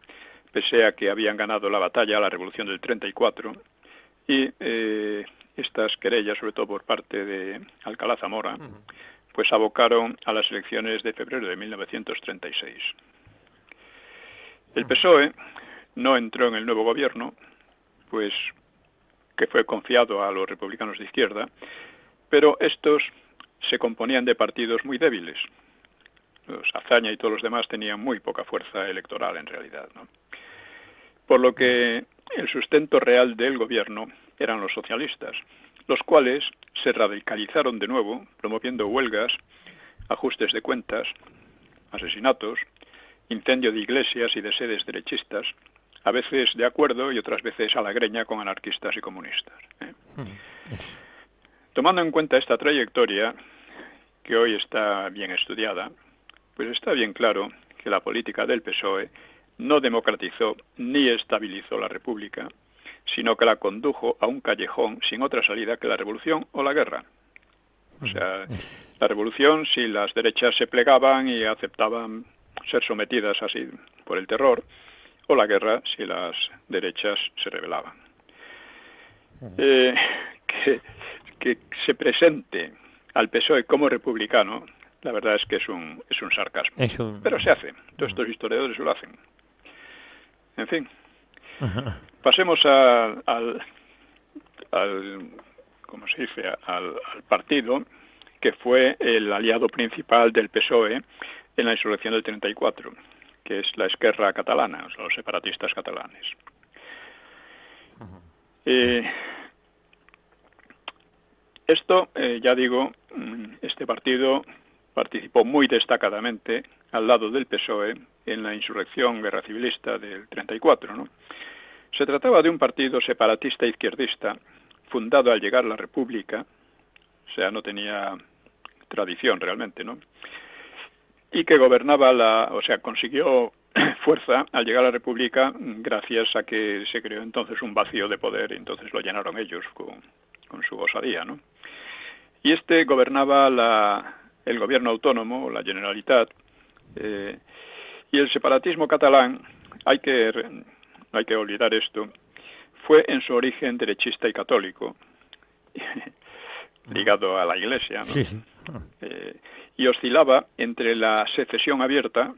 pese a que habían ganado la batalla a la Revolución del 34, y eh, estas querellas, sobre todo por parte de Alcalá Zamora, pues abocaron a las elecciones de febrero de 1936. El PSOE no entró en el nuevo gobierno, pues que fue confiado a los republicanos de izquierda, pero estos se componían de partidos muy débiles. Los Azaña y todos los demás tenían muy poca fuerza electoral en realidad. Por lo que el sustento real del gobierno eran los socialistas, los cuales se radicalizaron de nuevo, promoviendo huelgas, ajustes de cuentas, asesinatos, incendio de iglesias y de sedes derechistas, a veces de acuerdo y otras veces a la greña con anarquistas y comunistas. ¿eh? Tomando en cuenta esta trayectoria, que hoy está bien estudiada, pues está bien claro que la política del PSOE no democratizó ni estabilizó la República, sino que la condujo a un callejón sin otra salida que la revolución o la guerra. O sea, la revolución si las derechas se plegaban y aceptaban ser sometidas así por el terror, o la guerra si las derechas se rebelaban. Eh, que que se presente al PSOE como republicano, la verdad es que es un, es un sarcasmo. Pero se hace, todos estos historiadores lo hacen. En fin, pasemos al, al, al ¿cómo se dice?, al, partido que fue el aliado principal del PSOE en la insurrección del 34, que es la Esquerra catalana, o sea, los separatistas catalanes. eh, esto, eh, ya digo, mm, este partido participó muy destacadamente al lado del PSOE en la insurrección guerra civilista del 34. ¿no? Se trataba de un partido separatista izquierdista fundado al llegar a la República, o sea, no tenía tradición realmente, ¿no? Y que gobernaba la, o sea, consiguió fuerza al llegar a la República gracias a que se creó entonces un vacío de poder y entonces lo llenaron ellos con, con su osadía, ¿no? Y este gobernaba la, el gobierno autónomo, la Generalitat, eh, y el separatismo catalán, hay que, hay que olvidar esto, fue en su origen derechista y católico, ligado a la Iglesia, ¿no? Eh, y oscilaba entre la secesión abierta,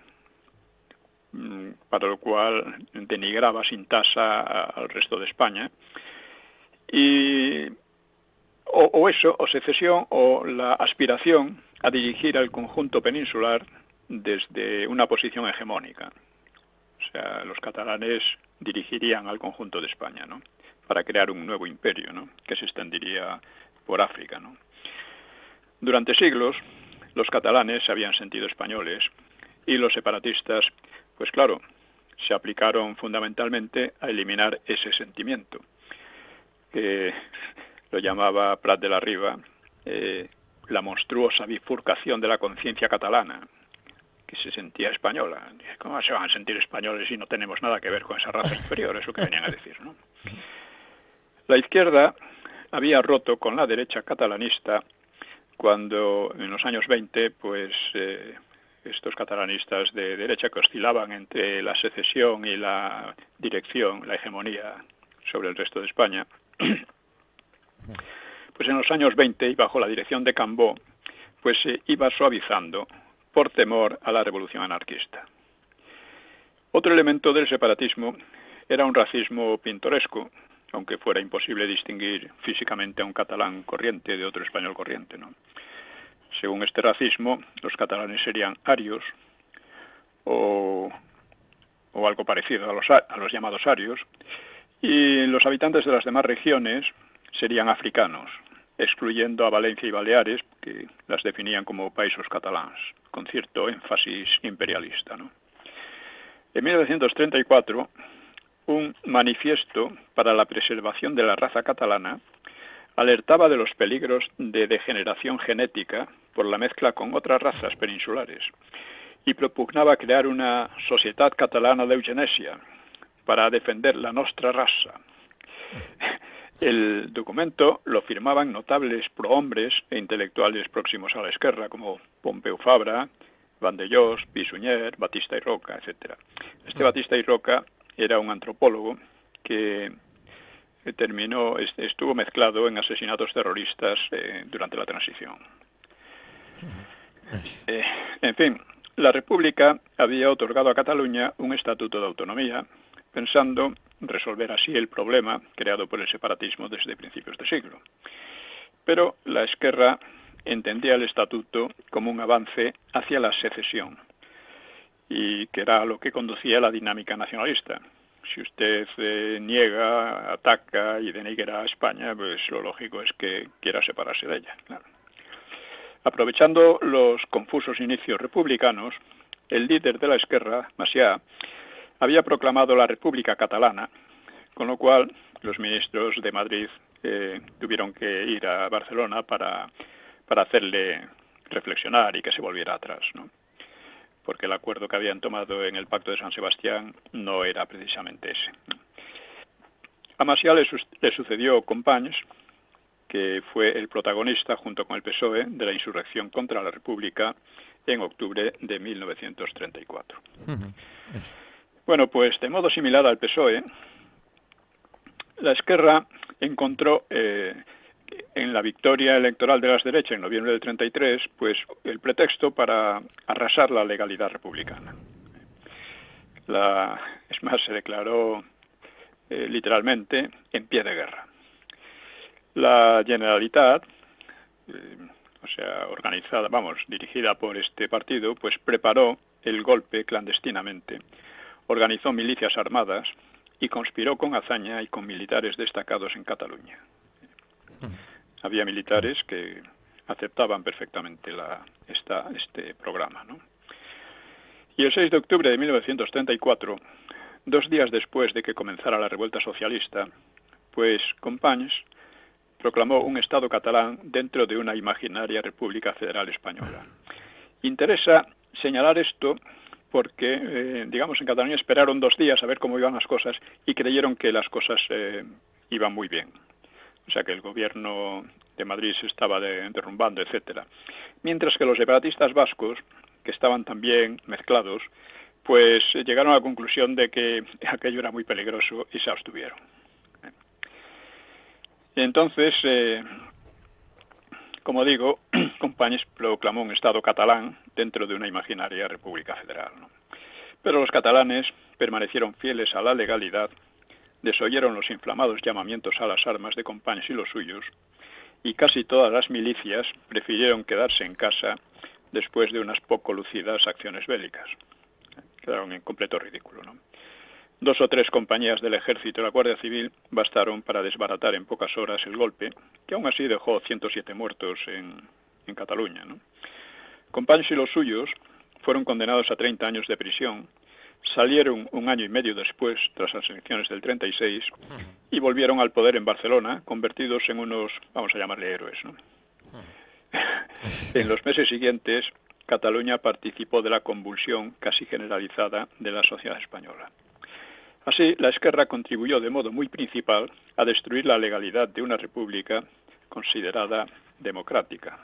mm, para lo cual denigraba sin tasa al resto de España, y o, eso, o secesión, o la aspiración a dirigir al conjunto peninsular desde una posición hegemónica. O sea, los catalanes dirigirían al conjunto de España, ¿no? Para crear un nuevo imperio, ¿no? Que se extendería por África, ¿no? Durante siglos, los catalanes se habían sentido españoles y los separatistas, pues claro, se aplicaron fundamentalmente a eliminar ese sentimiento, que lo llamaba Prat de la Riva, eh, la monstruosa bifurcación de la conciencia catalana, que se sentía española. ¿Cómo se van a sentir españoles si no tenemos nada que ver con esa raza inferior? Eso que venían a decir, ¿no? La izquierda había roto con la derecha catalanista cuando en los años 20, pues eh, estos catalanistas de derecha que oscilaban entre la secesión y la dirección, la hegemonía sobre el resto de España, pues en los años 20 y bajo la dirección de Cambó, pues se iba suavizando por temor a la revolución anarquista. Otro elemento del separatismo era un racismo pintoresco, aunque fuera imposible distinguir físicamente a un catalán corriente de otro español corriente. Según este racismo, los catalanes serían arios o, algo parecido a los, a los llamados arios, y los habitantes de las demás regiones serían africanos, excluyendo a Valencia y Baleares, que las definían como países catalanes, cierto énfasis imperialista. En 1934, un manifiesto para la preservación de la raza catalana alertaba de los peligros de degeneración genética por la mezcla con otras razas peninsulares y propugnaba crear una sociedad catalana de eugenesia para defender la nostra raza. El documento lo firmaban notables prohombres e intelectuales próximos a la izquierda, como Pompeu Fabra, Vandellós, Bisuñer, Batista y Roca, etc. Este Batista y Roca era un antropólogo que terminó, estuvo mezclado en asesinatos terroristas eh, durante la transición. Eh, en fin, la República había otorgado a Cataluña un estatuto de autonomía, pensando resolver así el problema creado por el separatismo desde principios de siglo. Pero la Esquerra entendía el estatuto como un avance hacia la secesión, y que era lo que conducía a la dinámica nacionalista. Si usted eh, niega, ataca y denigra a España, pues lo lógico es que quiera separarse de ella. Aprovechando los confusos inicios republicanos, el líder de la izquierda, Macià, había proclamado la República Catalana, con lo cual los ministros de Madrid eh, tuvieron que ir a Barcelona para, para hacerle reflexionar y que se volviera atrás. porque el acuerdo que habían tomado en el Pacto de San Sebastián no era precisamente ese. A Macià le, sucedió Companys, que fue el protagonista, junto con el PSOE, de la insurrección contra la República en octubre de 1934. Bueno, pues de modo similar al PSOE, la Esquerra encontró eh, en la victoria electoral de las derechas en noviembre del 33, pues el pretexto para arrasar la legalidad republicana. Es más, se declaró eh, literalmente en pie de guerra. La Generalitat, eh, o sea, organizada, vamos, dirigida por este partido, pues preparó el golpe clandestinamente, organizó milicias armadas y conspiró con hazaña y con militares destacados en Cataluña había militares que aceptaban perfectamente la, esta, este programa. ¿no? Y el 6 de octubre de 1934, dos días después de que comenzara la revuelta socialista, pues Companys proclamó un Estado catalán dentro de una imaginaria República Federal Española. Interesa señalar esto porque, eh, digamos, en Cataluña esperaron dos días a ver cómo iban las cosas y creyeron que las cosas eh, iban muy bien o sea que el gobierno de Madrid se estaba derrumbando, etcétera. Mientras que los separatistas vascos, que estaban también mezclados, pues llegaron a la conclusión de que aquello era muy peligroso y se abstuvieron. Entonces, eh, como digo, Companys proclamó un Estado catalán dentro de una imaginaria República Federal. Pero los catalanes permanecieron fieles a la legalidad desoyeron los inflamados llamamientos a las armas de Companys y los suyos, y casi todas las milicias prefirieron quedarse en casa después de unas poco lucidas acciones bélicas. Quedaron en completo ridículo. Dos o tres compañías del ejército y la Guardia Civil bastaron para desbaratar en pocas horas el golpe, que aún así dejó 107 muertos en, en Cataluña. ¿no? Y los suyos fueron condenados a 30 años de prisión, salieron un año y medio después, tras las elecciones del 36, y volvieron al poder en Barcelona, convertidos en unos, vamos a llamarle héroes. en los meses siguientes, Cataluña participó de la convulsión casi generalizada de la sociedad española. Así, la Esquerra contribuyó de modo muy principal a destruir la legalidad de una república considerada democrática.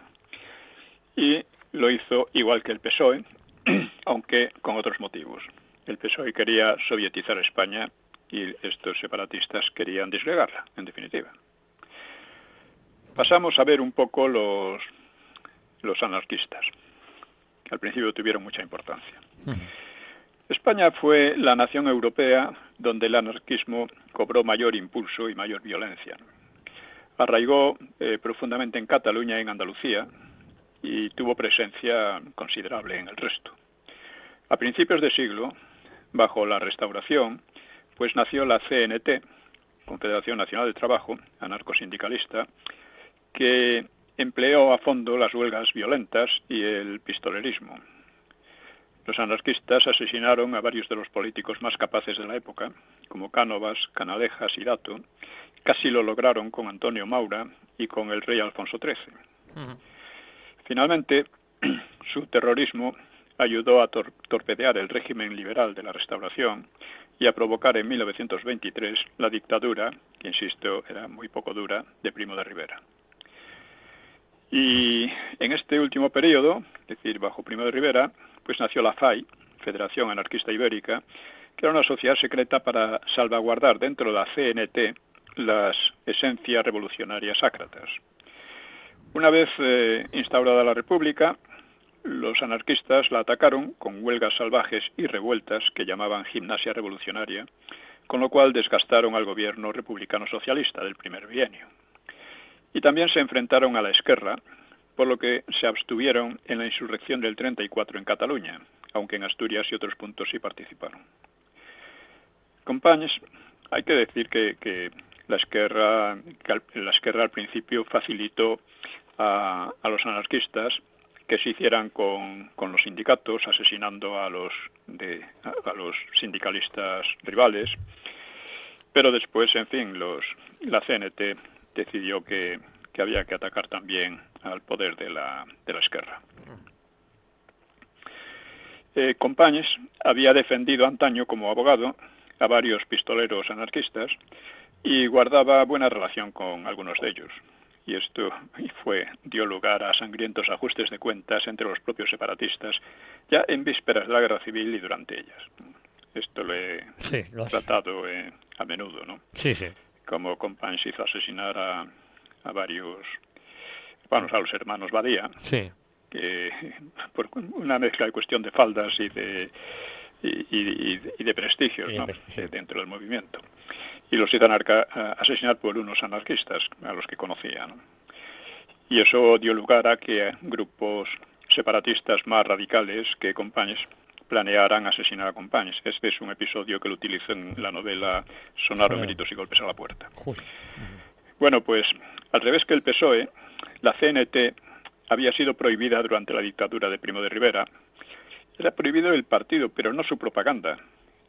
Y lo hizo igual que el PSOE, aunque con otros motivos. El PSOE quería sovietizar España y estos separatistas querían disgregarla, en definitiva. Pasamos a ver un poco los, los anarquistas, al principio tuvieron mucha importancia. España fue la nación europea donde el anarquismo cobró mayor impulso y mayor violencia. Arraigó eh, profundamente en Cataluña y en Andalucía y tuvo presencia considerable en el resto. A principios de siglo, bajo la restauración, pues nació la CNT, Confederación Nacional de Trabajo, anarcosindicalista, que empleó a fondo las huelgas violentas y el pistolerismo. Los anarquistas asesinaron a varios de los políticos más capaces de la época, como Cánovas, Canalejas y Dato. Casi lo lograron con Antonio Maura y con el rey Alfonso XIII. Finalmente, su terrorismo ayudó a torpedear el régimen liberal de la Restauración y a provocar en 1923 la dictadura, que insisto era muy poco dura, de Primo de Rivera. Y en este último periodo, es decir, bajo Primo de Rivera, pues nació la FAI, Federación Anarquista Ibérica, que era una sociedad secreta para salvaguardar dentro de la CNT las esencias revolucionarias sácratas. Una vez eh, instaurada la República, los anarquistas la atacaron con huelgas salvajes y revueltas que llamaban gimnasia revolucionaria, con lo cual desgastaron al gobierno republicano socialista del primer bienio y también se enfrentaron a la Esquerra, por lo que se abstuvieron en la insurrección del 34 en Cataluña, aunque en Asturias y otros puntos sí participaron. Compañes, hay que decir que, la, Esquerra, la Esquerra al principio facilitó a, los anarquistas que se hicieran con, los sindicatos, asesinando a los, sindicalistas rivales, pero después, en fin, los, la CNT decidió que, había que atacar también al poder de la, de la Esquerra. Eh, había defendido antaño como abogado a varios pistoleros anarquistas y guardaba buena relación con algunos de ellos. Y esto fue, dio lugar a sangrientos ajustes de cuentas entre los propios separatistas, ya en vísperas de la guerra civil y durante ellas. Esto lo he tratado eh, a menudo, ¿no? Sí, sí como Companys hizo asesinar a, a varios, vamos, a los hermanos Badía, sí. que por una mezcla de cuestión de faldas y de y, y, de prestigios ¿no? dentro del movimiento. Y los hizo asesinar por unos anarquistas a los que conocía. Y eso dio lugar a que grupos separatistas más radicales que Companys planearan asesinar a compañes. Este es un episodio que lo utilizo en la novela Sonaron gritos y golpes a la puerta. Bueno, pues al revés que el PSOE, la CNT había sido prohibida durante la dictadura de Primo de Rivera. Era prohibido el partido, pero no su propaganda.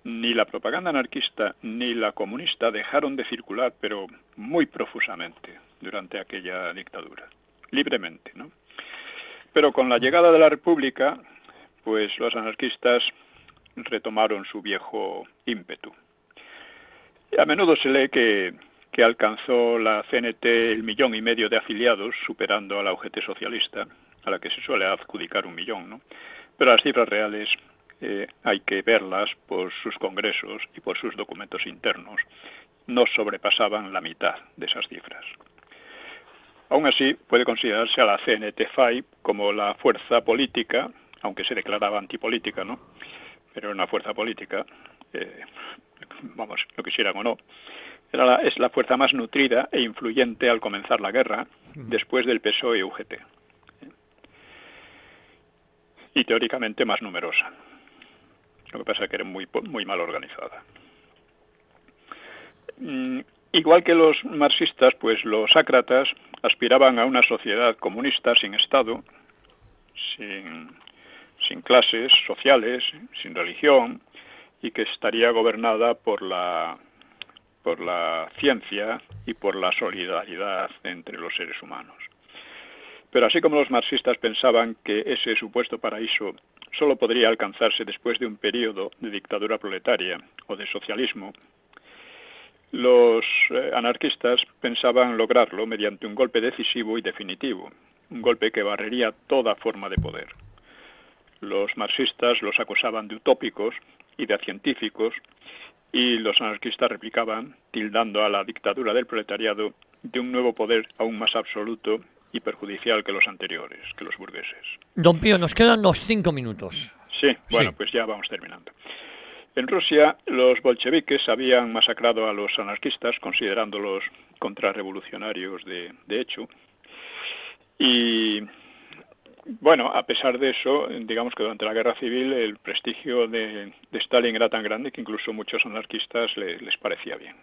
Ni la propaganda anarquista ni la comunista dejaron de circular, pero muy profusamente durante aquella dictadura, libremente, ¿no? Pero con la llegada de la República, pues los anarquistas retomaron su viejo ímpetu. A menudo se lee que, que alcanzó la CNT el millón y medio de afiliados, superando a la UGT socialista, a la que se suele adjudicar un millón, ¿no? Pero las cifras reales eh, hay que verlas por sus congresos y por sus documentos internos. No sobrepasaban la mitad de esas cifras. Aún así, puede considerarse a la CNT-FAI como la fuerza política aunque se declaraba antipolítica, ¿no? Pero era una fuerza política, eh, vamos, lo quisieran o no. Era es la fuerza más nutrida e influyente al comenzar la guerra, después del PSOE y UGT. Y teóricamente más numerosa. Lo que pasa es que era muy, muy mal organizada. igual que los marxistas, pues los ácratas aspiraban a una sociedad comunista sin Estado, sin, sin clases sociales, sin religión, y que estaría gobernada por la, por la ciencia y por la solidaridad entre los seres humanos. Pero así como los marxistas pensaban que ese supuesto paraíso solo podría alcanzarse después de un periodo de dictadura proletaria o de socialismo, los eh, anarquistas pensaban lograrlo mediante un golpe decisivo y definitivo, un golpe que barrería toda forma de poder. Los marxistas los acusaban de utópicos y de científicos y los anarquistas replicaban, tildando a la dictadura del proletariado de un nuevo poder aún más absoluto y perjudicial que los anteriores, que los burgueses. Don Pío, nos quedan unos cinco minutos. Sí, bueno, pues ya vamos terminando. En Rusia, los bolcheviques habían masacrado a los anarquistas, considerándolos contrarrevolucionarios de, de hecho. Y bueno, a pesar de eso, digamos que durante la guerra civil el prestigio de, Stalin era tan grande que incluso muchos anarquistas les parecía bien.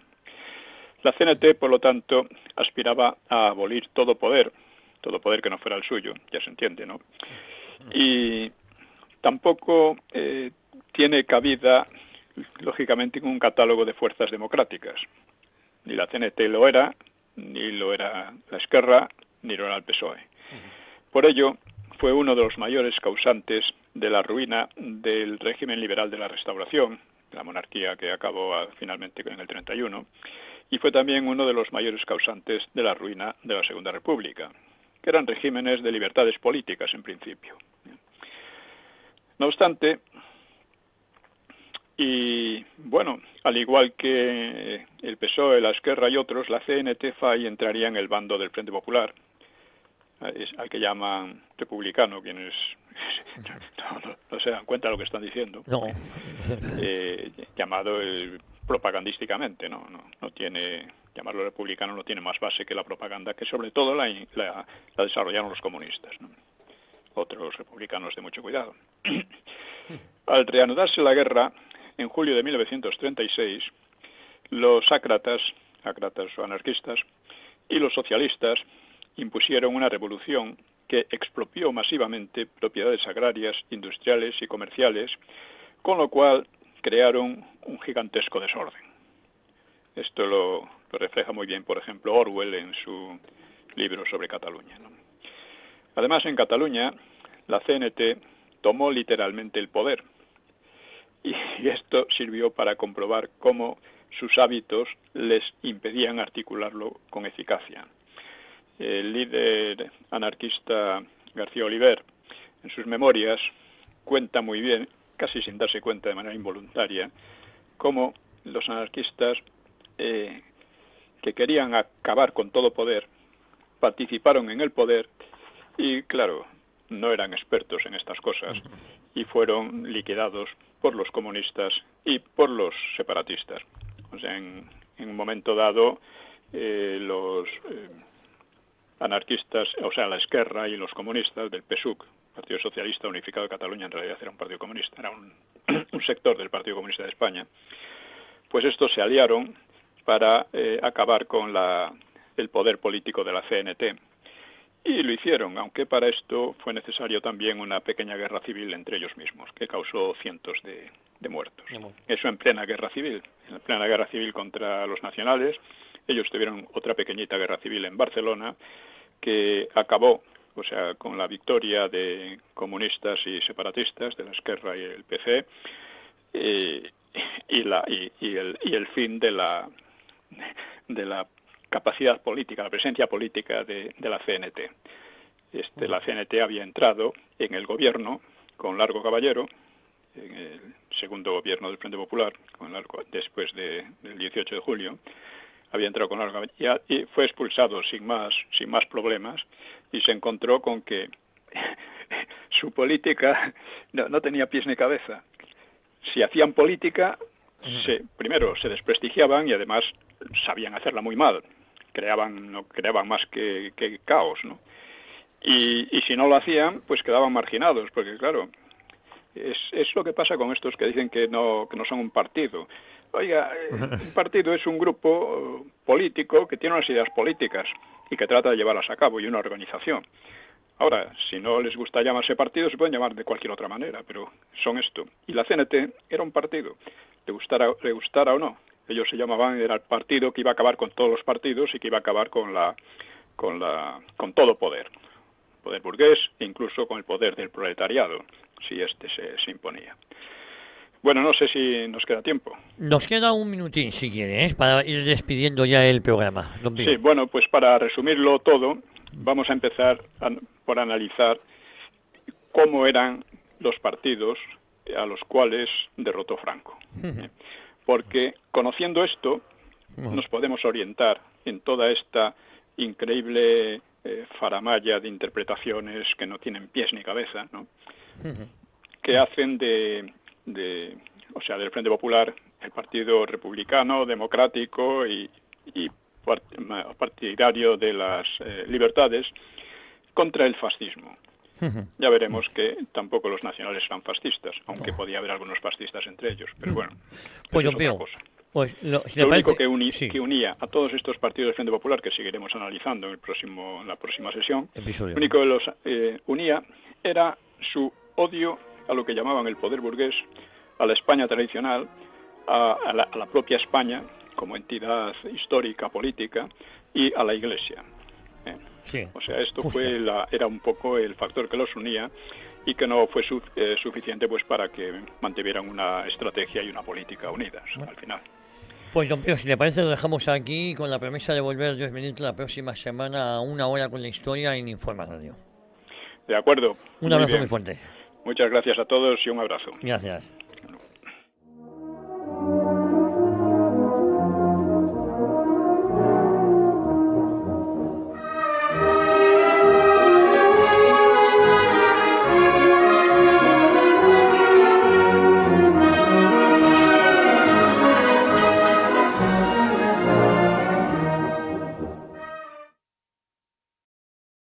La CNT, por lo tanto, aspiraba a abolir todo poder, todo poder que no fuera el suyo, ya se entiende, ¿no? Y tampoco eh, tiene cabida, lógicamente, en un catálogo de fuerzas democráticas. Ni la CNT lo era, ni lo era la Esquerra, ni lo era el PSOE. Por ello, fue uno de los mayores causantes de la ruina del régimen liberal de la Restauración, la monarquía que acabó finalmente en el 31, y fue también uno de los mayores causantes de la ruina de la Segunda República, que eran regímenes de libertades políticas en principio. No obstante, y bueno, al igual que el PSOE, la Esquerra y otros, la CNT-FAI entraría en el bando del Frente Popular, al que llaman republicano, quienes no, se dan cuenta de lo que están diciendo, eh, llamado propagandísticamente, ¿no? No, tiene llamarlo republicano no tiene más base que la propaganda que sobre todo la, la, desarrollaron los comunistas, otros republicanos de mucho cuidado. Al reanudarse la guerra, en julio de 1936, los ácratas, ácratas o anarquistas, y los socialistas impusieron una revolución que expropió masivamente propiedades agrarias, industriales y comerciales, con lo cual crearon un gigantesco desorden. Esto lo, refleja muy bien, por ejemplo, Orwell en su libro sobre Cataluña. Además, en Cataluña, la CNT tomó literalmente el poder y esto sirvió para comprobar cómo sus hábitos les impedían articularlo con eficacia el líder anarquista García Oliver, en sus memorias, cuenta muy bien, casi sin darse cuenta de manera involuntaria, cómo los anarquistas eh, que querían acabar con todo poder participaron en el poder y, claro, no eran expertos en estas cosas y fueron liquidados por los comunistas y por los separatistas. O sea, en, un momento dado, eh, los eh, anarquistas, o sea, la Esquerra y los comunistas del PSUC, Partido Socialista Unificado de Cataluña, en realidad era un partido comunista, era un, sector del Partido Comunista de España, pues estos se aliaron para eh, acabar con el poder político de la CNT. Y lo hicieron, aunque para esto fue necesario también una pequeña guerra civil entre ellos mismos, que causó cientos de, de muertos. Eso en plena guerra civil, en plena guerra civil contra los nacionales. Ellos tuvieron otra pequeñita guerra civil en Barcelona que acabó o sea, con la victoria de comunistas y separatistas de la Esquerra y el PC eh, y, la, y, el, y el fin de la, de la capacidad política, la presencia política de, la CNT. Este, la CNT había entrado en el gobierno con Largo Caballero, en el segundo gobierno del Frente Popular, Largo, después del 18 de julio, había entrado con larga y fue expulsado sin más, sin más problemas y se encontró con que su política no, tenía pies ni cabeza. Si hacían política, primero se desprestigiaban y además sabían hacerla muy mal. Creaban, no creaban más que, caos, ¿no? Y, y, si no lo hacían, pues quedaban marginados, porque claro, es, es, lo que pasa con estos que dicen que no, que no son un partido. Oiga, un partido es un grupo político que tiene unas ideas políticas y que trata de llevarlas a cabo y una organización. Ahora, si no les gusta llamarse partido, se pueden llamar de cualquier otra manera, pero son esto. Y la CNT era un partido, le gustara, le gustara o no. Ellos se llamaban, era el partido que iba a acabar con todos los partidos y que iba a acabar con, la, con, la, con todo poder. Poder burgués e incluso con el poder del proletariado, si este se, se imponía. Bueno, no sé si nos queda tiempo. Nos queda un minutín, si quieres, para ir despidiendo ya el programa. Sí, bueno, pues para resumirlo todo, vamos a empezar por analizar cómo eran los partidos a los cuales derrotó Franco. Porque conociendo esto, nos podemos orientar en toda esta increíble eh, faramaya de interpretaciones que no tienen pies ni cabeza, ¿no? que hacen de, de, o sea, del Frente Popular el Partido Republicano, Democrático y, y partidario de las eh, libertades contra el fascismo. Ya veremos que tampoco los nacionales eran fascistas, aunque podía haber algunos fascistas entre ellos, pero bueno. Pues yo veo. Pues lo, único que, unía a todos estos partidos del Frente Popular, que seguiremos analizando en, el próximo, en la próxima sesión, lo único que los eh, unía era su odio a lo que llamaban el poder burgués, a la España tradicional, a, la, propia España como entidad histórica, política, y a la Iglesia. O sea, esto fue la, era un poco el factor que los unía y que no fue eh, suficiente pues para que mantuvieran una estrategia y una política unidas al final. Pues don Pío, si le parece lo dejamos aquí con la promesa de volver Dios mediante la próxima semana a una hora con la historia en Informa Radio. De acuerdo. Un abrazo muy fuerte. Muchas gracias a todos y un abrazo. Gracias.